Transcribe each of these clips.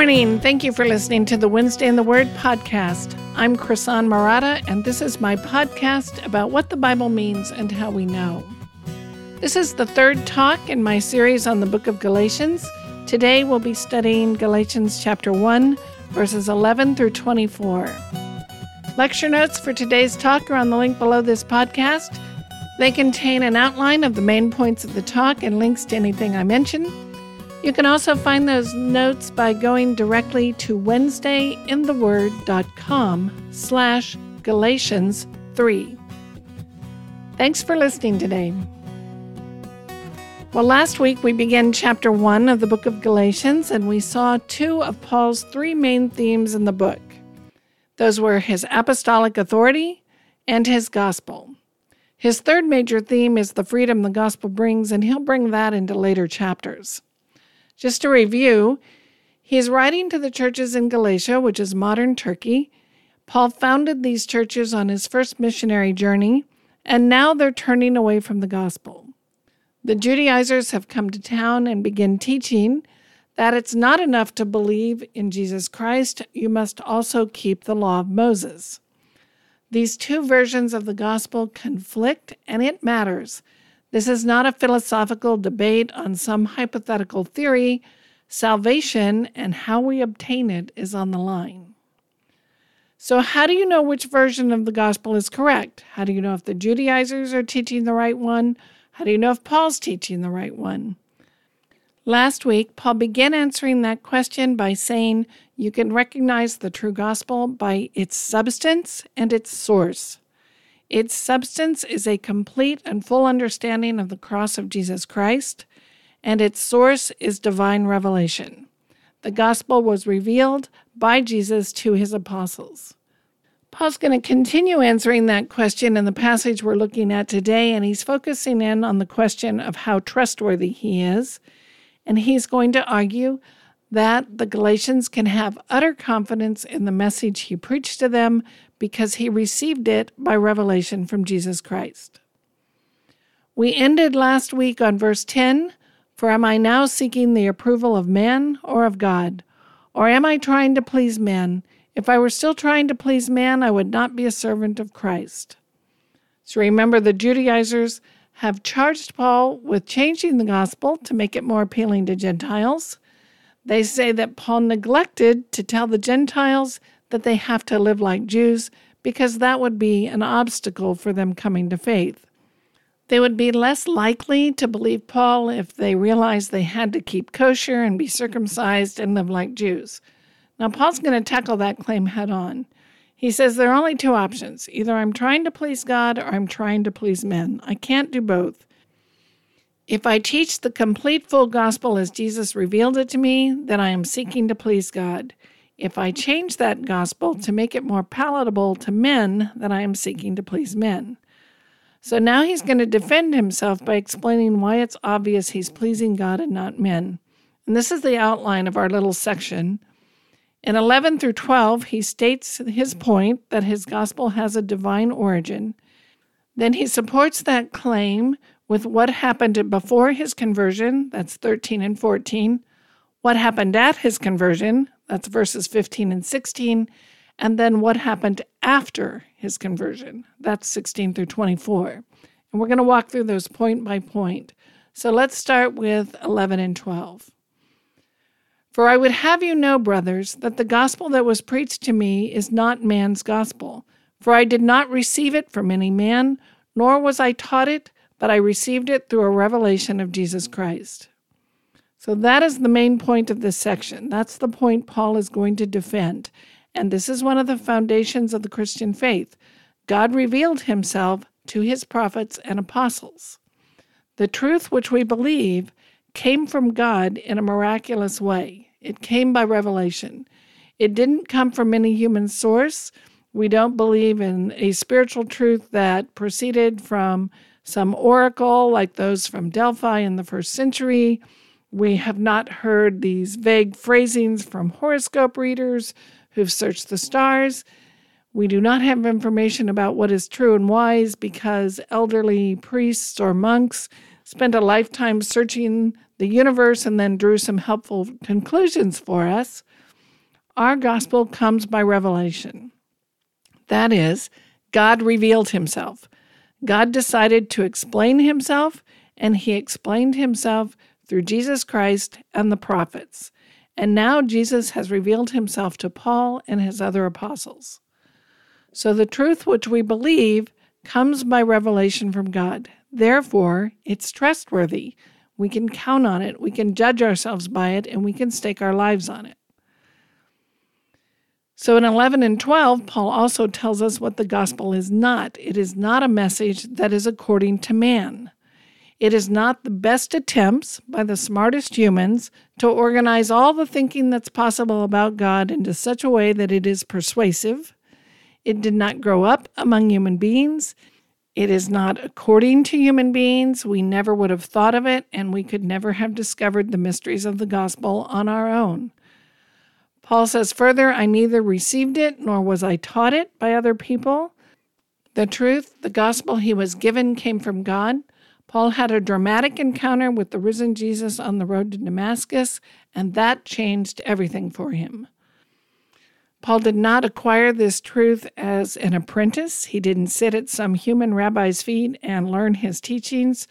Morning. Thank you for listening to the Wednesday in the Word podcast. I'm Krisan Marotta, and this is my podcast about what the Bible means and how we know. This is the third talk in my series on the book of Galatians. Today we'll be studying Galatians chapter 1, verses 11 through 24. Lecture notes for today's talk are on the link below this podcast. They contain an outline of the main points of the talk and links to anything I mention. You can also find those notes by going directly to wednesdayintheword.com slash Galatians 3. Thanks for listening today. Well, last week we began chapter 1 of the book of Galatians, and we saw two of Paul's three main themes in the book. Those were his apostolic authority and his gospel. His third major theme is the freedom the gospel brings, and he'll bring that into later chapters. Just to review, he is writing to the churches in Galatia, which is modern Turkey. Paul founded these churches on his first missionary journey, and now they're turning away from the gospel. The Judaizers have come to town and begin teaching that it's not enough to believe in Jesus Christ, you must also keep the law of Moses. These two versions of the gospel conflict, and it matters this is not a philosophical debate on some hypothetical theory. Salvation and how we obtain it is on the line. So, how do you know which version of the gospel is correct? How do you know if the Judaizers are teaching the right one? How do you know if Paul's teaching the right one? Last week, Paul began answering that question by saying you can recognize the true gospel by its substance and its source. Its substance is a complete and full understanding of the cross of Jesus Christ, and its source is divine revelation. The gospel was revealed by Jesus to his apostles. Paul's going to continue answering that question in the passage we're looking at today, and he's focusing in on the question of how trustworthy he is. And he's going to argue that the Galatians can have utter confidence in the message he preached to them because he received it by revelation from Jesus Christ. We ended last week on verse 10 For am I now seeking the approval of man or of God? Or am I trying to please man? If I were still trying to please man, I would not be a servant of Christ. So remember, the Judaizers have charged Paul with changing the gospel to make it more appealing to Gentiles. They say that Paul neglected to tell the Gentiles that they have to live like Jews because that would be an obstacle for them coming to faith. They would be less likely to believe Paul if they realized they had to keep kosher and be circumcised and live like Jews. Now, Paul's going to tackle that claim head on. He says there are only two options either I'm trying to please God or I'm trying to please men. I can't do both. If I teach the complete full gospel as Jesus revealed it to me, then I am seeking to please God. If I change that gospel to make it more palatable to men, then I am seeking to please men. So now he's going to defend himself by explaining why it's obvious he's pleasing God and not men. And this is the outline of our little section. In 11 through 12, he states his point that his gospel has a divine origin. Then he supports that claim with what happened before his conversion, that's 13 and 14, what happened at his conversion, that's verses 15 and 16. And then what happened after his conversion. That's 16 through 24. And we're going to walk through those point by point. So let's start with 11 and 12. For I would have you know, brothers, that the gospel that was preached to me is not man's gospel. For I did not receive it from any man, nor was I taught it, but I received it through a revelation of Jesus Christ. So that is the main point of this section. That's the point Paul is going to defend. And this is one of the foundations of the Christian faith. God revealed himself to his prophets and apostles. The truth which we believe came from God in a miraculous way. It came by revelation. It didn't come from any human source. We don't believe in a spiritual truth that proceeded from some oracle like those from Delphi in the first century we have not heard these vague phrasings from horoscope readers who've searched the stars. We do not have information about what is true and wise because elderly priests or monks spent a lifetime searching the universe and then drew some helpful conclusions for us, our gospel comes by revelation. That is, God revealed himself. God decided to explain himself, and he explained himself through Jesus Christ and the prophets. And now Jesus has revealed himself to Paul and his other apostles. So the truth which we believe comes by revelation from God. Therefore, it's trustworthy. We can count on it, we can judge ourselves by it, and we can stake our lives on it. So in 11 and 12, Paul also tells us what the gospel is not. It is not a message that is according to man. It is not the best attempts by the smartest humans to organize all the thinking that's possible about God into such a way that it is persuasive. It did not grow up among human beings. It is not according to human beings. We never would have thought of it, and we could never have discovered the mysteries of the gospel on our own. Paul says further, I neither received it nor was I taught it by other people. The truth, the gospel he was given, came from God. Paul had a dramatic encounter with the risen Jesus on the road to Damascus, and that changed everything for him. Paul did not acquire this truth as an apprentice. He didn't sit at some human rabbi's feet and learn his teachings.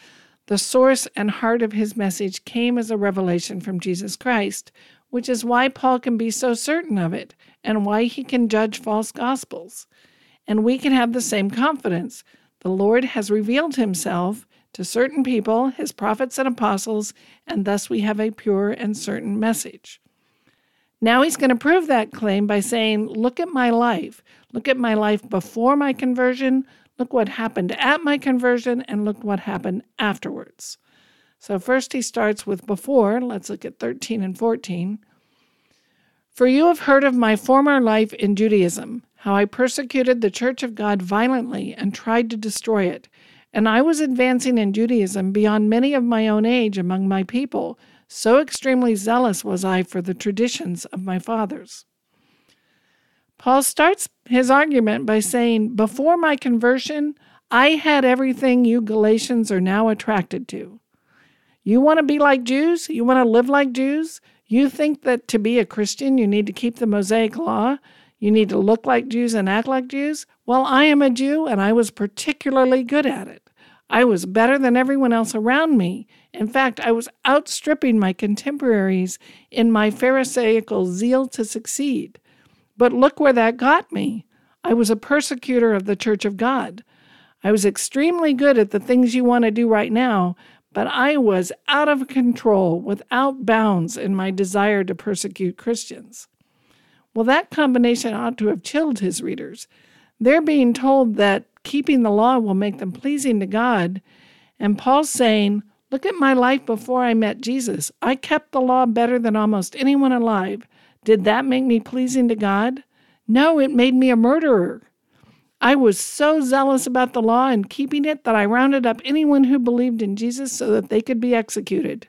The source and heart of his message came as a revelation from Jesus Christ, which is why Paul can be so certain of it and why he can judge false gospels. And we can have the same confidence. The Lord has revealed himself to certain people, his prophets and apostles, and thus we have a pure and certain message. Now he's going to prove that claim by saying, Look at my life. Look at my life before my conversion. Look what happened at my conversion, and look what happened afterwards. So, first he starts with before. Let's look at 13 and 14. For you have heard of my former life in Judaism, how I persecuted the church of God violently and tried to destroy it and I was advancing in Judaism beyond many of my own age among my people, so extremely zealous was I for the traditions of my fathers. Paul starts his argument by saying, Before my conversion, I had everything you Galatians are now attracted to. You want to be like Jews? You want to live like Jews? You think that to be a Christian, you need to keep the Mosaic law? You need to look like Jews and act like Jews? Well, I am a Jew and I was particularly good at it. I was better than everyone else around me. In fact, I was outstripping my contemporaries in my Pharisaical zeal to succeed. But look where that got me. I was a persecutor of the Church of God. I was extremely good at the things you want to do right now, but I was out of control, without bounds in my desire to persecute Christians. Well, that combination ought to have chilled his readers. They're being told that keeping the law will make them pleasing to God. And Paul's saying, Look at my life before I met Jesus. I kept the law better than almost anyone alive. Did that make me pleasing to God? No, it made me a murderer. I was so zealous about the law and keeping it that I rounded up anyone who believed in Jesus so that they could be executed.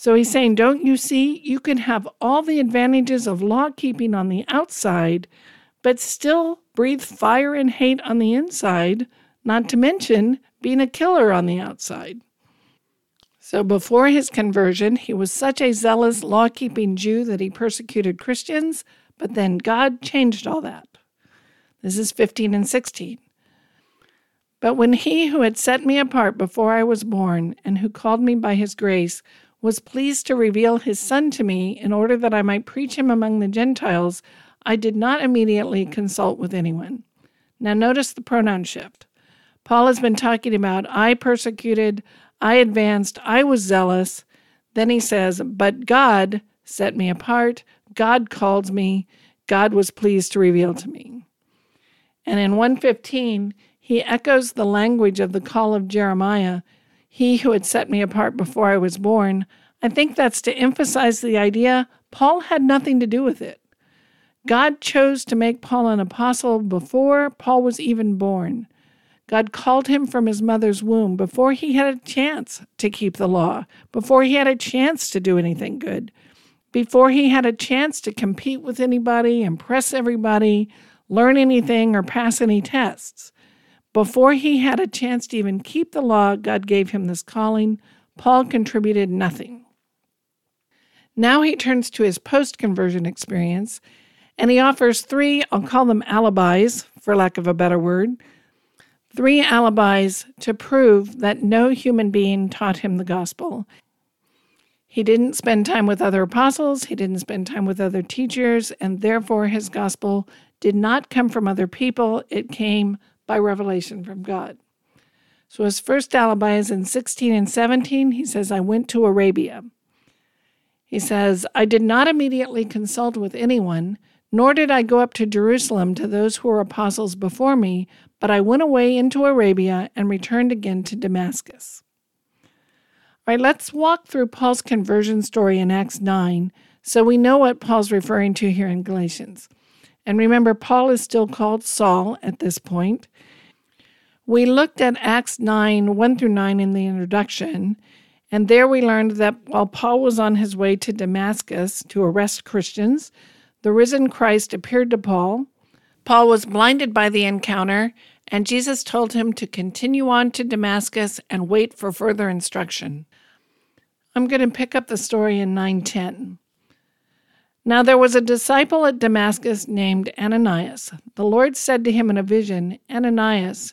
So he's saying, Don't you see? You can have all the advantages of law keeping on the outside, but still breathe fire and hate on the inside, not to mention being a killer on the outside. So before his conversion, he was such a zealous law keeping Jew that he persecuted Christians, but then God changed all that. This is 15 and 16. But when he who had set me apart before I was born, and who called me by his grace, was pleased to reveal his Son to me in order that I might preach him among the Gentiles, I did not immediately consult with anyone. Now, notice the pronoun shift. Paul has been talking about I persecuted, I advanced, I was zealous. Then he says, But God set me apart, God called me, God was pleased to reveal to me. And in 115, he echoes the language of the call of Jeremiah he who had set me apart before I was born. I think that's to emphasize the idea Paul had nothing to do with it. God chose to make Paul an apostle before Paul was even born. God called him from his mother's womb before he had a chance to keep the law, before he had a chance to do anything good, before he had a chance to compete with anybody, impress everybody, learn anything, or pass any tests. Before he had a chance to even keep the law, God gave him this calling. Paul contributed nothing. Now he turns to his post conversion experience and he offers three, I'll call them alibis, for lack of a better word, three alibis to prove that no human being taught him the gospel. He didn't spend time with other apostles, he didn't spend time with other teachers, and therefore his gospel did not come from other people, it came by revelation from God. So his first alibi is in 16 and 17. He says, I went to Arabia. He says, I did not immediately consult with anyone, nor did I go up to Jerusalem to those who were apostles before me, but I went away into Arabia and returned again to Damascus. All right, let's walk through Paul's conversion story in Acts 9 so we know what Paul's referring to here in Galatians. And remember, Paul is still called Saul at this point. We looked at Acts 9 1 through 9 in the introduction, and there we learned that while Paul was on his way to Damascus to arrest Christians, the risen Christ appeared to Paul. Paul was blinded by the encounter, and Jesus told him to continue on to Damascus and wait for further instruction. I'm going to pick up the story in 910. Now there was a disciple at Damascus named Ananias. The Lord said to him in a vision, Ananias.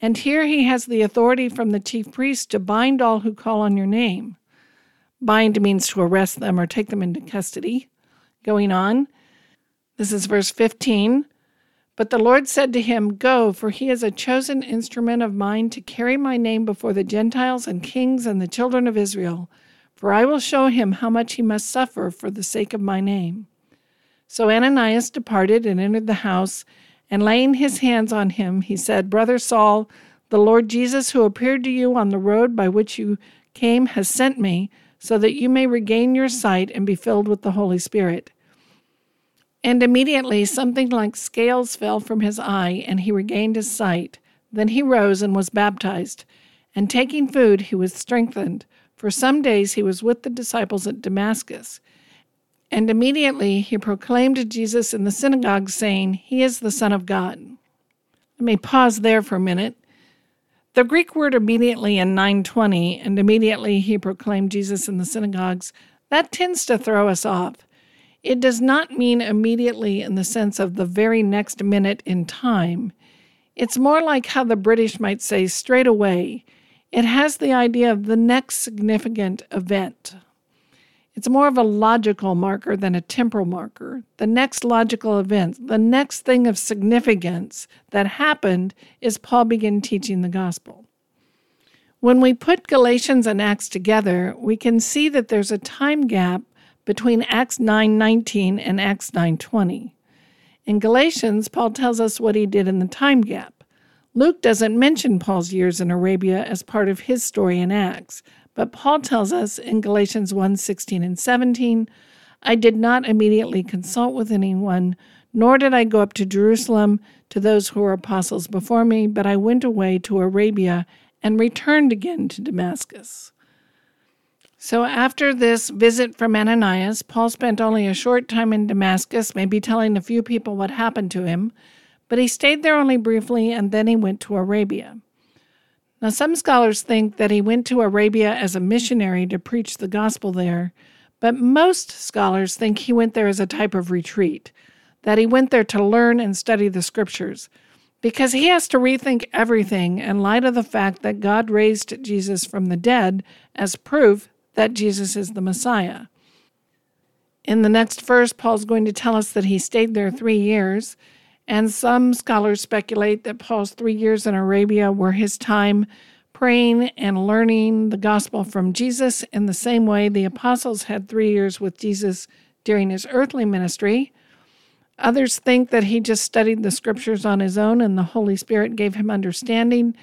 And here he has the authority from the chief priest to bind all who call on your name. Bind means to arrest them or take them into custody. Going on, this is verse 15. But the Lord said to him, Go, for he is a chosen instrument of mine to carry my name before the Gentiles and kings and the children of Israel for I will show him how much he must suffer for the sake of my name. So Ananias departed and entered the house, and laying his hands on him, he said, Brother Saul, the Lord Jesus, who appeared to you on the road by which you came, has sent me, so that you may regain your sight and be filled with the Holy Spirit. And immediately something like scales fell from his eye, and he regained his sight. Then he rose and was baptized. And taking food, he was strengthened. For some days he was with the disciples at Damascus. And immediately he proclaimed Jesus in the synagogue, saying, He is the Son of God. Let me pause there for a minute. The Greek word immediately in 920, and immediately he proclaimed Jesus in the synagogues, that tends to throw us off. It does not mean immediately in the sense of the very next minute in time. It's more like how the British might say straight away. It has the idea of the next significant event. It's more of a logical marker than a temporal marker. The next logical event, the next thing of significance that happened is Paul began teaching the gospel. When we put Galatians and Acts together, we can see that there's a time gap between Acts 9:19 and Acts 9:20. In Galatians, Paul tells us what he did in the time gap. Luke doesn't mention Paul's years in Arabia as part of his story in Acts, but Paul tells us in Galatians 1 16 and 17, I did not immediately consult with anyone, nor did I go up to Jerusalem to those who were apostles before me, but I went away to Arabia and returned again to Damascus. So after this visit from Ananias, Paul spent only a short time in Damascus, maybe telling a few people what happened to him but he stayed there only briefly and then he went to Arabia. Now, some scholars think that he went to Arabia as a missionary to preach the gospel there, but most scholars think he went there as a type of retreat, that he went there to learn and study the scriptures, because he has to rethink everything in light of the fact that God raised Jesus from the dead as proof that Jesus is the Messiah. In the next verse, Paul's going to tell us that he stayed there three years and some scholars speculate that Paul's three years in Arabia were his time praying and learning the gospel from Jesus in the same way the apostles had three years with Jesus during his earthly ministry. Others think that he just studied the scriptures on his own and the Holy Spirit gave him understanding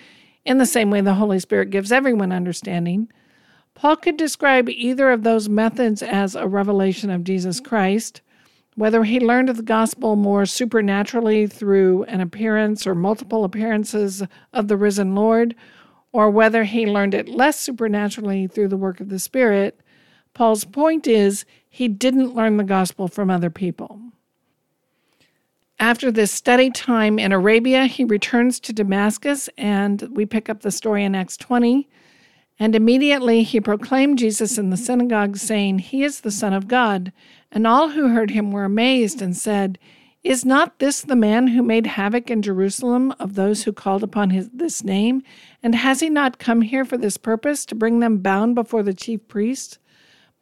in the same way the Holy Spirit gives everyone understanding. Paul could describe either of those methods as a revelation of Jesus Christ, whether he learned the gospel more supernaturally through an appearance or multiple appearances of the risen Lord, or whether he learned it less supernaturally through the work of the Spirit, Paul's point is he didn't learn the gospel from other people. After this study time in Arabia, he returns to Damascus, and we pick up the story in Acts 20. And immediately he proclaimed Jesus in the synagogue, saying, He is the Son of God. And all who heard him were amazed and said, Is not this the man who made havoc in Jerusalem of those who called upon his, this name? And has he not come here for this purpose, to bring them bound before the chief priests?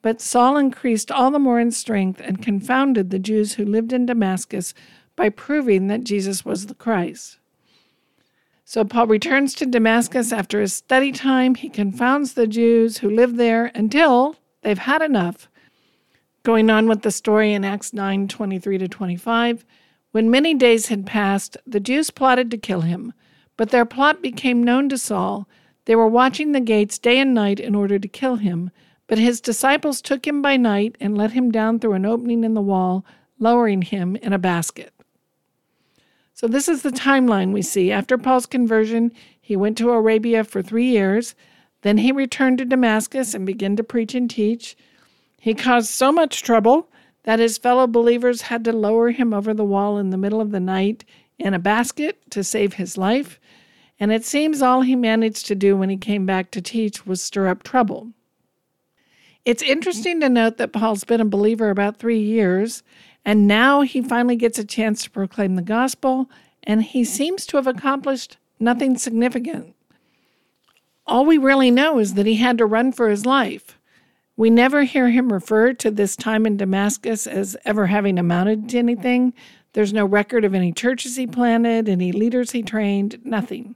But Saul increased all the more in strength and confounded the Jews who lived in Damascus by proving that Jesus was the Christ. So Paul returns to Damascus after his study time. He confounds the Jews who live there until they've had enough. Going on with the story in Acts 9 23 to 25. When many days had passed, the Jews plotted to kill him, but their plot became known to Saul. They were watching the gates day and night in order to kill him. But his disciples took him by night and let him down through an opening in the wall, lowering him in a basket. So, this is the timeline we see. After Paul's conversion, he went to Arabia for three years. Then he returned to Damascus and began to preach and teach. He caused so much trouble that his fellow believers had to lower him over the wall in the middle of the night in a basket to save his life. And it seems all he managed to do when he came back to teach was stir up trouble. It's interesting to note that Paul's been a believer about three years, and now he finally gets a chance to proclaim the gospel, and he seems to have accomplished nothing significant. All we really know is that he had to run for his life. We never hear him refer to this time in Damascus as ever having amounted to anything. There's no record of any churches he planted, any leaders he trained, nothing.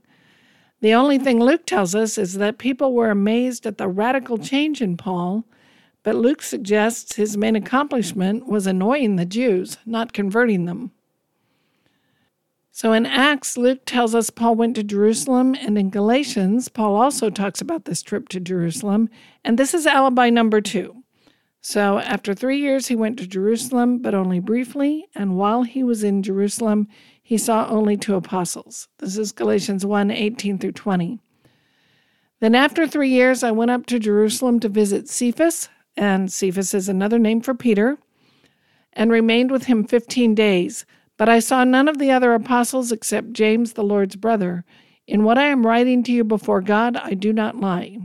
The only thing Luke tells us is that people were amazed at the radical change in Paul but Luke suggests his main accomplishment was annoying the Jews, not converting them. So in Acts, Luke tells us Paul went to Jerusalem, and in Galatians, Paul also talks about this trip to Jerusalem, and this is alibi number two. So after three years, he went to Jerusalem, but only briefly, and while he was in Jerusalem, he saw only two apostles. This is Galatians 1 18 through 20. Then after three years, I went up to Jerusalem to visit Cephas, and Cephas is another name for Peter, and remained with him fifteen days. But I saw none of the other apostles except James, the Lord's brother. In what I am writing to you before God, I do not lie.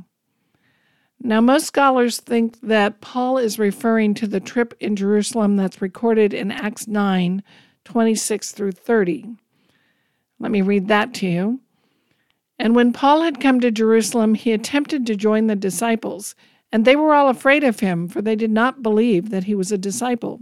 Now, most scholars think that Paul is referring to the trip in Jerusalem that's recorded in Acts 9 26 through 30. Let me read that to you. And when Paul had come to Jerusalem, he attempted to join the disciples and they were all afraid of him, for they did not believe that he was a disciple.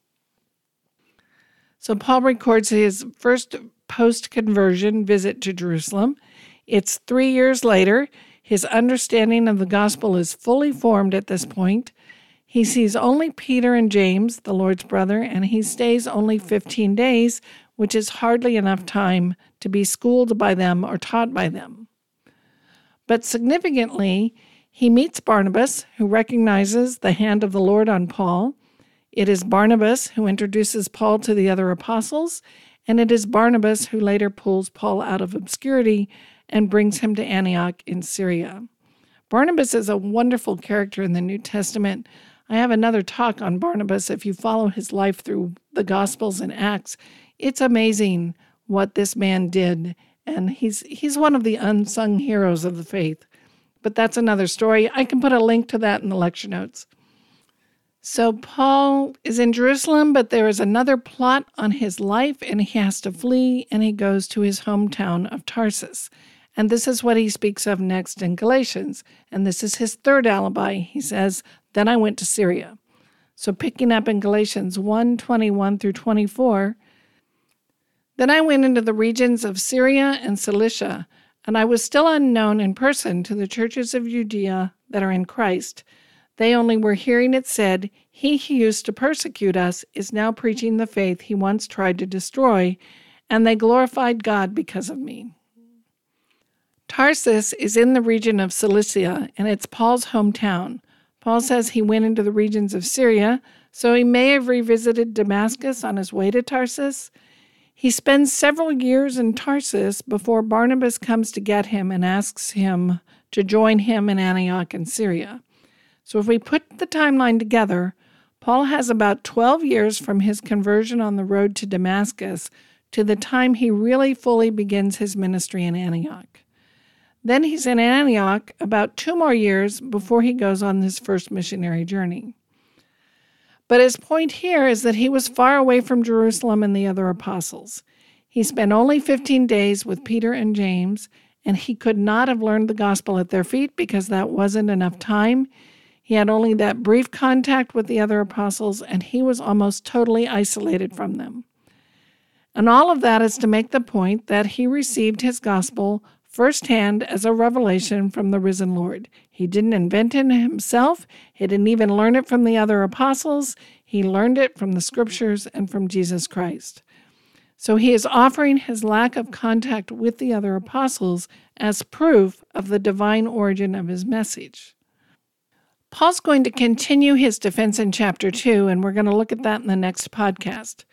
So Paul records his first post conversion visit to Jerusalem. It's three years later. His understanding of the gospel is fully formed at this point. He sees only Peter and James, the Lord's brother, and he stays only 15 days, which is hardly enough time to be schooled by them or taught by them. But significantly, he meets Barnabas, who recognizes the hand of the Lord on Paul. It is Barnabas who introduces Paul to the other apostles, and it is Barnabas who later pulls Paul out of obscurity and brings him to Antioch in Syria. Barnabas is a wonderful character in the New Testament. I have another talk on Barnabas if you follow his life through the Gospels and Acts. It's amazing what this man did, and he's he's one of the unsung heroes of the faith but that's another story. I can put a link to that in the lecture notes. So, Paul is in Jerusalem, but there is another plot on his life, and he has to flee, and he goes to his hometown of Tarsus. And this is what he speaks of next in Galatians. And this is his third alibi. He says, Then I went to Syria. So picking up in Galatians 1 21 through 24, then I went into the regions of Syria and Cilicia, and I was still unknown in person to the churches of Judea that are in Christ. They only were hearing it said, He who used to persecute us is now preaching the faith he once tried to destroy, and they glorified God because of me. Tarsus is in the region of Cilicia, and it's Paul's hometown. Paul says he went into the regions of Syria, so he may have revisited Damascus on his way to Tarsus. He spends several years in Tarsus before Barnabas comes to get him and asks him to join him in Antioch in Syria. So if we put the timeline together, Paul has about 12 years from his conversion on the road to Damascus to the time he really fully begins his ministry in Antioch. Then he's in Antioch about two more years before he goes on his first missionary journey. But his point here is that he was far away from Jerusalem and the other apostles. He spent only 15 days with Peter and James, and he could not have learned the gospel at their feet because that wasn't enough time. He had only that brief contact with the other apostles, and he was almost totally isolated from them. And all of that is to make the point that he received his gospel firsthand as a revelation from the risen Lord. He didn't invent it himself, he didn't even learn it from the other apostles. He learned it from the scriptures and from Jesus Christ. So he is offering his lack of contact with the other apostles as proof of the divine origin of his message. Paul's going to continue his defense in chapter 2, and we're going to look at that in the next podcast.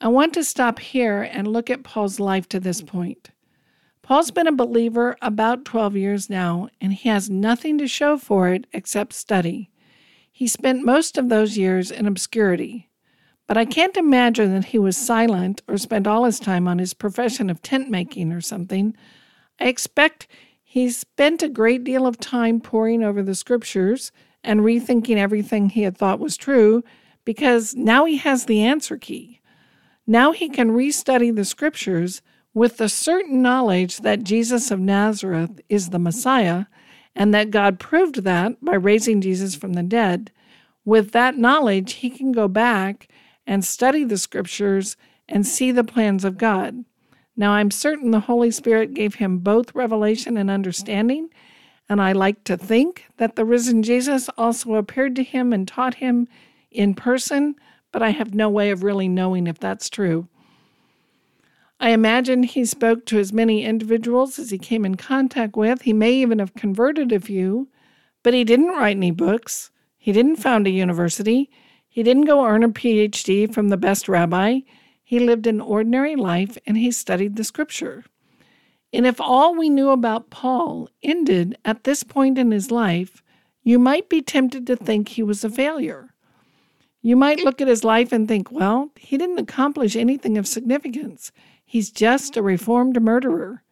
I want to stop here and look at Paul's life to this point. Paul's been a believer about 12 years now, and he has nothing to show for it except study. He spent most of those years in obscurity. But I can't imagine that he was silent or spent all his time on his profession of tent making or something. I expect he spent a great deal of time poring over the scriptures and rethinking everything he had thought was true because now he has the answer key. Now he can restudy the scriptures with the certain knowledge that Jesus of Nazareth is the Messiah and that God proved that by raising Jesus from the dead, with that knowledge, he can go back and study the scriptures and see the plans of God. Now, I'm certain the Holy Spirit gave him both revelation and understanding, and I like to think that the risen Jesus also appeared to him and taught him in person, but I have no way of really knowing if that's true. I imagine he spoke to as many individuals as he came in contact with. He may even have converted a few, but he didn't write any books. He didn't found a university. He didn't go earn a PhD from the best rabbi. He lived an ordinary life and he studied the scripture. And if all we knew about Paul ended at this point in his life, you might be tempted to think he was a failure. You might look at his life and think, well, he didn't accomplish anything of significance. He's just a reformed murderer.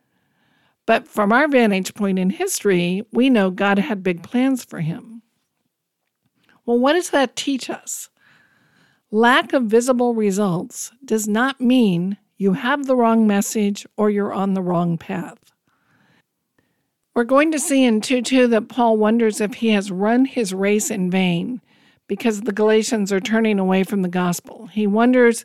But from our vantage point in history, we know God had big plans for him. Well, what does that teach us? Lack of visible results does not mean you have the wrong message or you're on the wrong path. We're going to see in 2 2 that Paul wonders if he has run his race in vain because the Galatians are turning away from the gospel. He wonders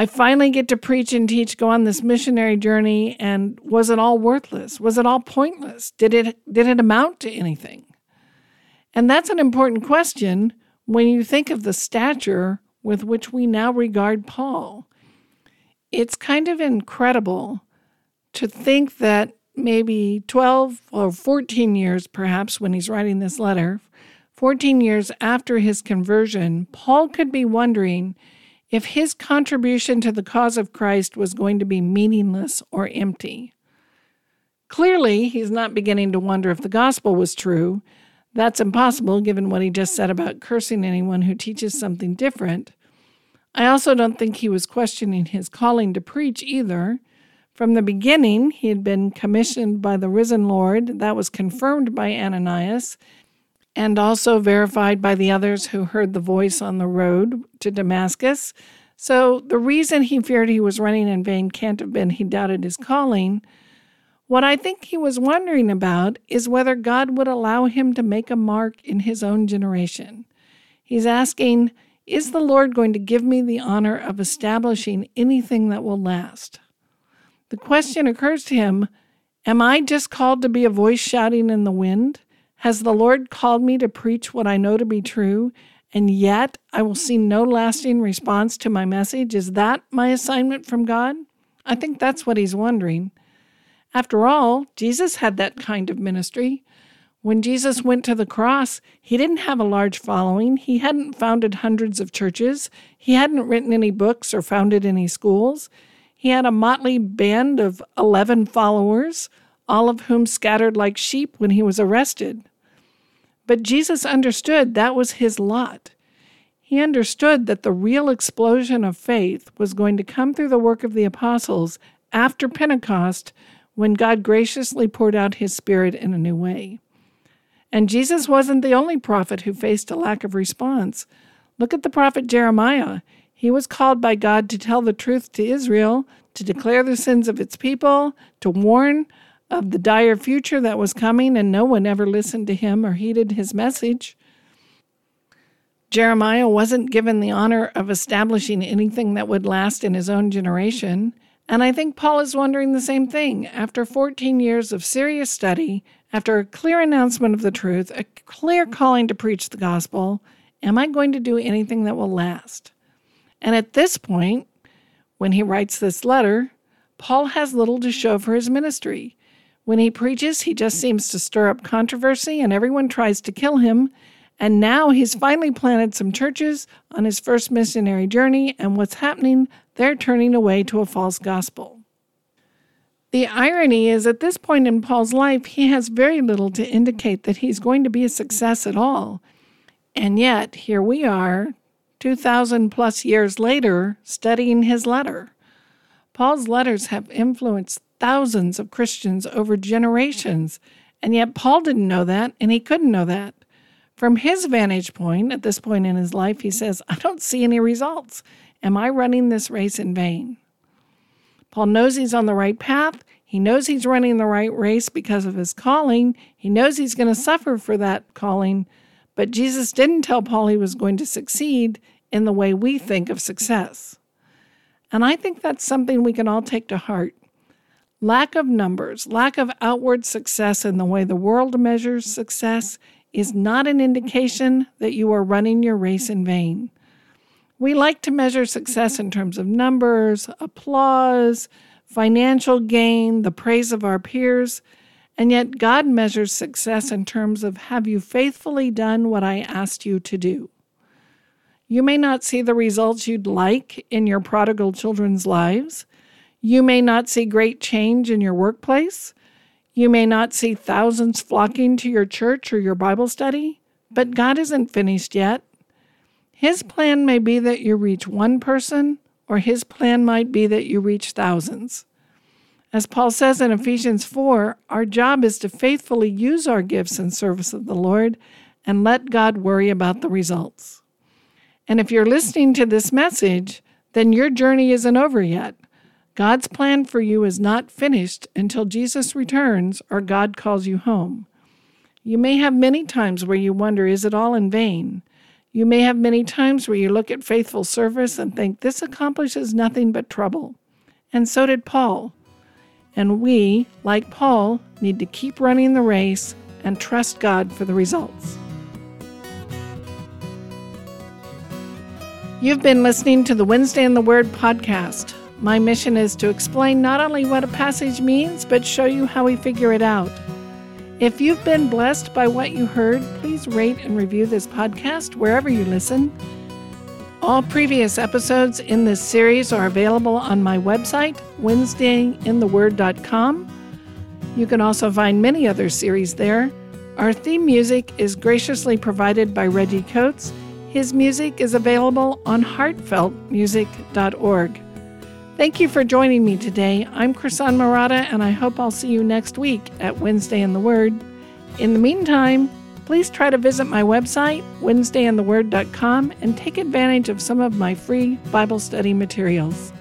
I finally get to preach and teach, go on this missionary journey, and was it all worthless? Was it all pointless? Did it did it amount to anything? And that's an important question when you think of the stature with which we now regard Paul. It's kind of incredible to think that maybe 12 or 14 years, perhaps, when he's writing this letter, 14 years after his conversion, Paul could be wondering if his contribution to the cause of Christ was going to be meaningless or empty. Clearly, he's not beginning to wonder if the gospel was true. That's impossible given what he just said about cursing anyone who teaches something different. I also don't think he was questioning his calling to preach either. From the beginning, he had been commissioned by the risen Lord. That was confirmed by Ananias and also verified by the others who heard the voice on the road to Damascus. So the reason he feared he was running in vain can't have been he doubted his calling. What I think he was wondering about is whether God would allow him to make a mark in his own generation. He's asking, Is the Lord going to give me the honor of establishing anything that will last? The question occurs to him Am I just called to be a voice shouting in the wind? Has the Lord called me to preach what I know to be true, and yet I will see no lasting response to my message? Is that my assignment from God? I think that's what he's wondering. After all, Jesus had that kind of ministry. When Jesus went to the cross, he didn't have a large following. He hadn't founded hundreds of churches. He hadn't written any books or founded any schools. He had a motley band of 11 followers, all of whom scattered like sheep when he was arrested. But Jesus understood that was his lot. He understood that the real explosion of faith was going to come through the work of the apostles after Pentecost when God graciously poured out his Spirit in a new way. And Jesus wasn't the only prophet who faced a lack of response. Look at the prophet Jeremiah. He was called by God to tell the truth to Israel, to declare the sins of its people, to warn of the dire future that was coming, and no one ever listened to him or heeded his message. Jeremiah wasn't given the honor of establishing anything that would last in his own generation. And I think Paul is wondering the same thing. After 14 years of serious study, after a clear announcement of the truth, a clear calling to preach the gospel, am I going to do anything that will last? And at this point, when he writes this letter, Paul has little to show for his ministry. When he preaches, he just seems to stir up controversy and everyone tries to kill him. And now he's finally planted some churches on his first missionary journey, and what's happening? They're turning away to a false gospel. The irony is, at this point in Paul's life, he has very little to indicate that he's going to be a success at all. And yet, here we are, 2,000 plus years later, studying his letter. Paul's letters have influenced thousands of Christians over generations. And yet, Paul didn't know that, and he couldn't know that. From his vantage point, at this point in his life, he says, I don't see any results. Am I running this race in vain? Paul knows he's on the right path. He knows he's running the right race because of his calling. He knows he's going to suffer for that calling. But Jesus didn't tell Paul he was going to succeed in the way we think of success. And I think that's something we can all take to heart. Lack of numbers, lack of outward success in the way the world measures success is not an indication that you are running your race in vain. We like to measure success in terms of numbers, applause, financial gain, the praise of our peers, and yet God measures success in terms of have you faithfully done what I asked you to do? You may not see the results you'd like in your prodigal children's lives, you may not see great change in your workplace. You may not see thousands flocking to your church or your Bible study, but God isn't finished yet. His plan may be that you reach one person, or his plan might be that you reach thousands. As Paul says in Ephesians 4, our job is to faithfully use our gifts in service of the Lord and let God worry about the results. And if you're listening to this message, then your journey isn't over yet. God's plan for you is not finished until Jesus returns or God calls you home. You may have many times where you wonder, is it all in vain? You may have many times where you look at faithful service and think, this accomplishes nothing but trouble. And so did Paul. And we, like Paul, need to keep running the race and trust God for the results. You've been listening to the Wednesday in the Word podcast. My mission is to explain not only what a passage means, but show you how we figure it out. If you've been blessed by what you heard, please rate and review this podcast wherever you listen. All previous episodes in this series are available on my website, WednesdayInTheWord.com. You can also find many other series there. Our theme music is graciously provided by Reggie Coates. His music is available on heartfeltmusic.org. Thank you for joining me today. I'm Krisan Marotta, and I hope I'll see you next week at Wednesday in the Word. In the meantime, please try to visit my website, WednesdayInTheWord.com, and take advantage of some of my free Bible study materials.